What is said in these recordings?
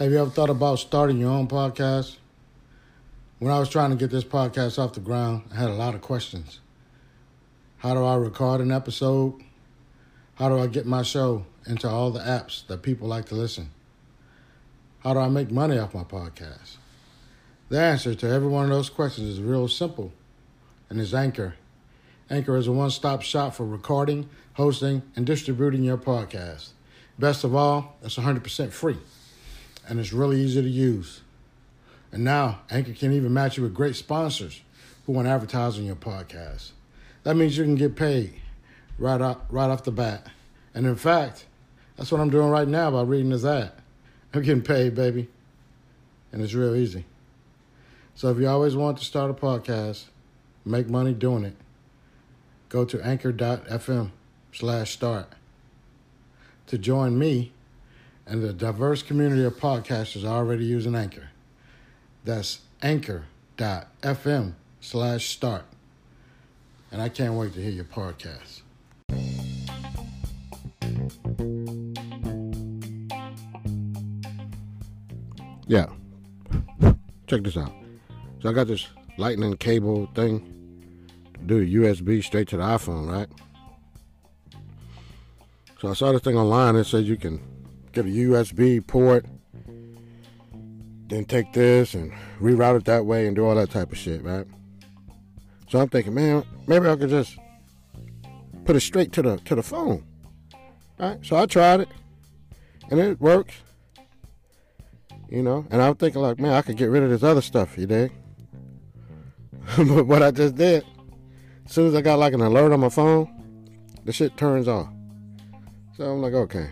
Have you ever thought about starting your own podcast? When I was trying to get this podcast off the ground, I had a lot of questions. How do I record an episode? How do I get my show into all the apps that people like to listen? How do I make money off my podcast? The answer to every one of those questions is real simple and is Anchor. Anchor is a one stop shop for recording, hosting, and distributing your podcast. Best of all, it's 100% free and it's really easy to use. And now, Anchor can even match you with great sponsors who want to advertise on your podcast. That means you can get paid right off, right off the bat. And in fact, that's what I'm doing right now by reading this ad. I'm getting paid, baby. And it's real easy. So if you always want to start a podcast, make money doing it, go to anchor.fm slash start. To join me and the diverse community of podcasters already using Anchor. That's anchor.fm slash start. And I can't wait to hear your podcast. Yeah. Check this out. So I got this lightning cable thing to do USB straight to the iPhone, right? So I saw this thing online. It says you can get a USB port, then take this and reroute it that way and do all that type of shit, right? So I'm thinking, man, maybe I could just put it straight to the to the phone. Right? So I tried it, and it works. You know, and I'm thinking like, man, I could get rid of this other stuff, you dig? but what I just did, as soon as I got like an alert on my phone, the shit turns off. So I'm like, okay,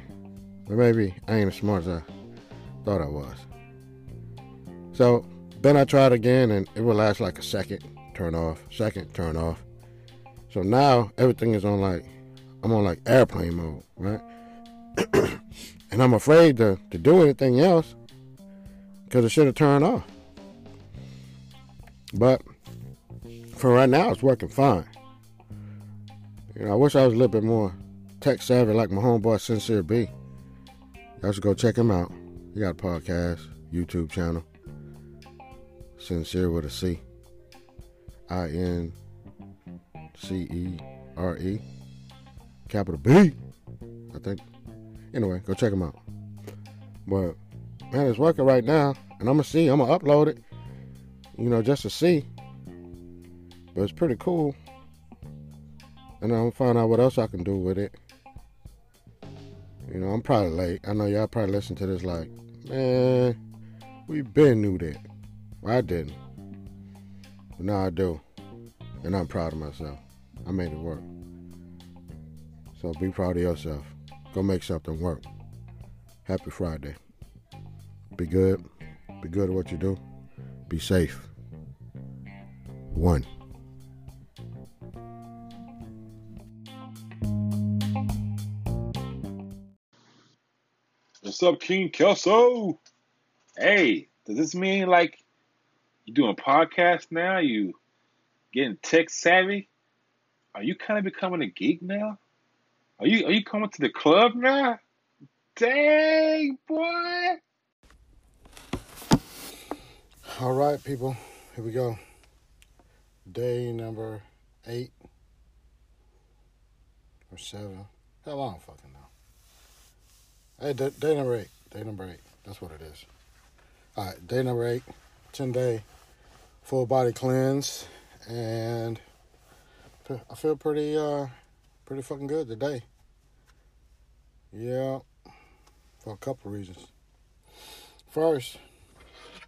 but maybe I ain't as smart as I thought I was. So then I tried again, and it would last like a second, turn off, second, turn off. So now everything is on like I'm on like airplane mode, right? and I'm afraid to, to do anything else because it should have turned off. But for right now, it's working fine. You know, I wish I was a little bit more tech savvy like my homeboy Sincere B. Y'all should go check him out. He got a podcast, YouTube channel. Sincere with a C. I N C E R E. Capital B. I think. Anyway, go check him out. But man, it's working right now. And I'm gonna see, I'm gonna upload it. You know, just to see. But it's pretty cool. And I'm gonna find out what else I can do with it. You know, I'm probably late. I know y'all probably listen to this like, man, we been knew that. Well, I didn't. But now I do. And I'm proud of myself. I made it work. So be proud of yourself. Go make something work. Happy Friday. Be good. Be good at what you do. Be safe. One. What's up, King Kelso? Hey, does this mean like you doing podcasts now? You getting tech savvy? Are you kind of becoming a geek now? Are you are you coming to the club now? Dang, boy! All right, people. Here we go. Day number eight or seven. I don't fucking know. Hey, day, day number eight. Day number eight. That's what it is. All right, day number eight. 10 day full body cleanse. And I feel pretty, uh, pretty fucking good today. Yeah, for a couple reasons. First,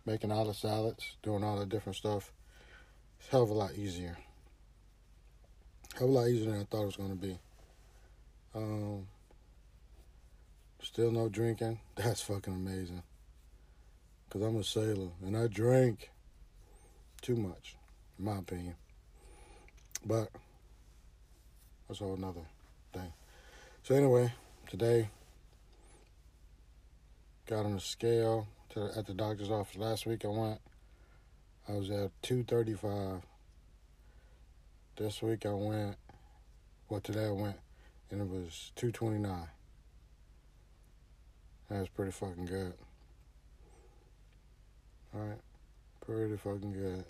making all the salads, doing all the different stuff, it's hell of a lot easier. Hell of a lot easier than I thought it was going to be. Um, still no drinking. That's fucking amazing. Because I'm a sailor and I drink too much, in my opinion. But that's a whole nother thing. So, anyway, today, got on the scale to, at the doctor's office. Last week I went, I was at 235. This week I went, well, today I went, and it was 229. That's pretty fucking good. All right. Pretty fucking good.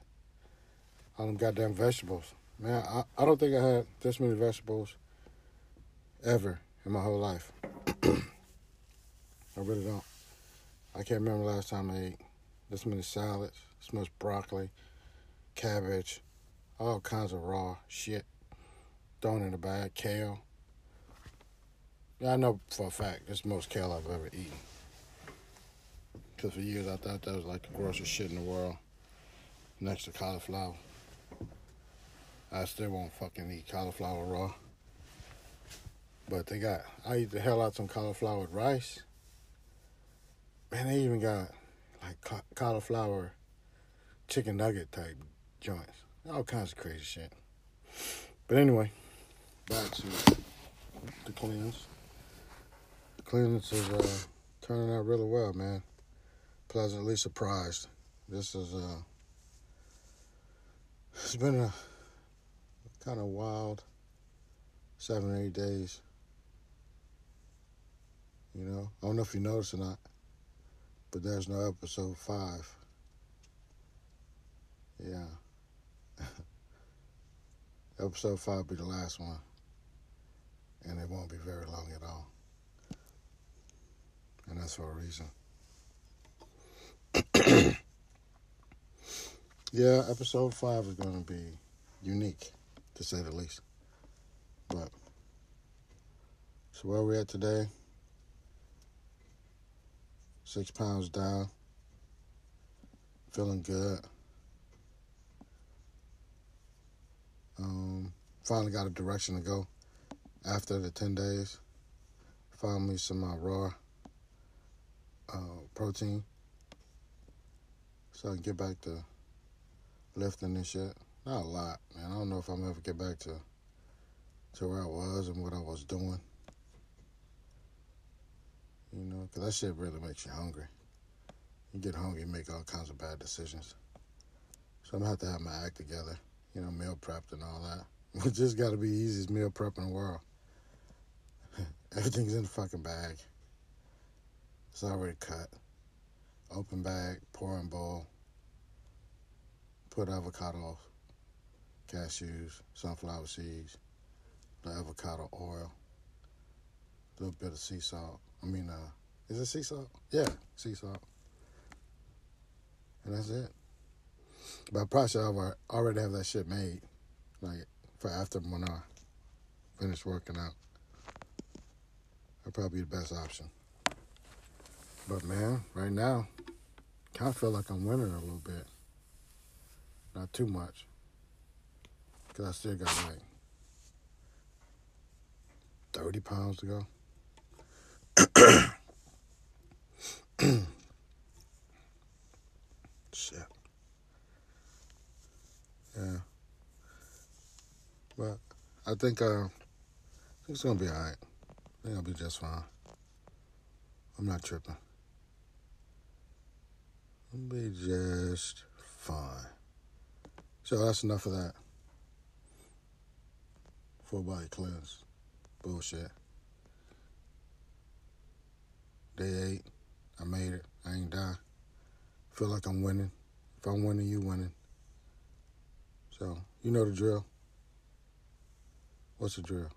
All them goddamn vegetables. Man, I, I don't think I had this many vegetables ever in my whole life. I really don't. I can't remember last time I ate this many salads, this much broccoli, cabbage, all kinds of raw shit thrown in a bag, kale. I know for a fact it's the most kale I've ever eaten. Because for years I thought that was like the grossest shit in the world, next to cauliflower. I still won't fucking eat cauliflower raw. But they got, I eat the hell out some cauliflower with rice. Man, they even got like ca- cauliflower chicken nugget type joints. All kinds of crazy shit. But anyway, back to the cleanse. Cleanse is uh, turning out really well, man. Pleasantly surprised. This is uh, it's been a kind of wild seven or eight days. You know, I don't know if you noticed or not, but there's no episode five. Yeah. episode five will be the last one. And it won't be very long at all. And that's for a reason. yeah, episode five is going to be unique, to say the least. But, so where we at today? Six pounds down. Feeling good. Um, finally got a direction to go after the 10 days. Found me some uh, raw uh, protein so I can get back to lifting and shit. Not a lot, man. I don't know if I'm ever get back to to where I was and what I was doing. You know, because that shit really makes you hungry. You get hungry, you make all kinds of bad decisions. So I'm gonna have to have my act together. You know, meal prepped and all that. It just got to be easiest meal prep in the world. Everything's in the fucking bag. It's already cut. Open bag, pour in bowl. Put avocado, cashews, sunflower seeds, the avocado oil, a little bit of sea salt. I mean, uh, is it sea salt? Yeah, sea salt. And that's it. But I probably should already have that shit made, like for after when I finish working out. That'd probably be the best option. But man, right now, kind of feel like I'm winning a little bit. Not too much, cause I still got like 30 pounds to go. Shit. Yeah. But I think uh, I think it's gonna be alright. I think I'll be just fine. I'm not tripping. I'll be just fine. So that's enough of that. Full body cleanse. Bullshit. Day eight. I made it. I ain't die. Feel like I'm winning. If I'm winning, you winning. So, you know the drill. What's the drill?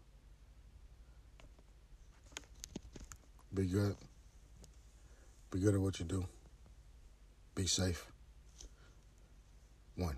Be good. Be good at what you do. Be safe. One.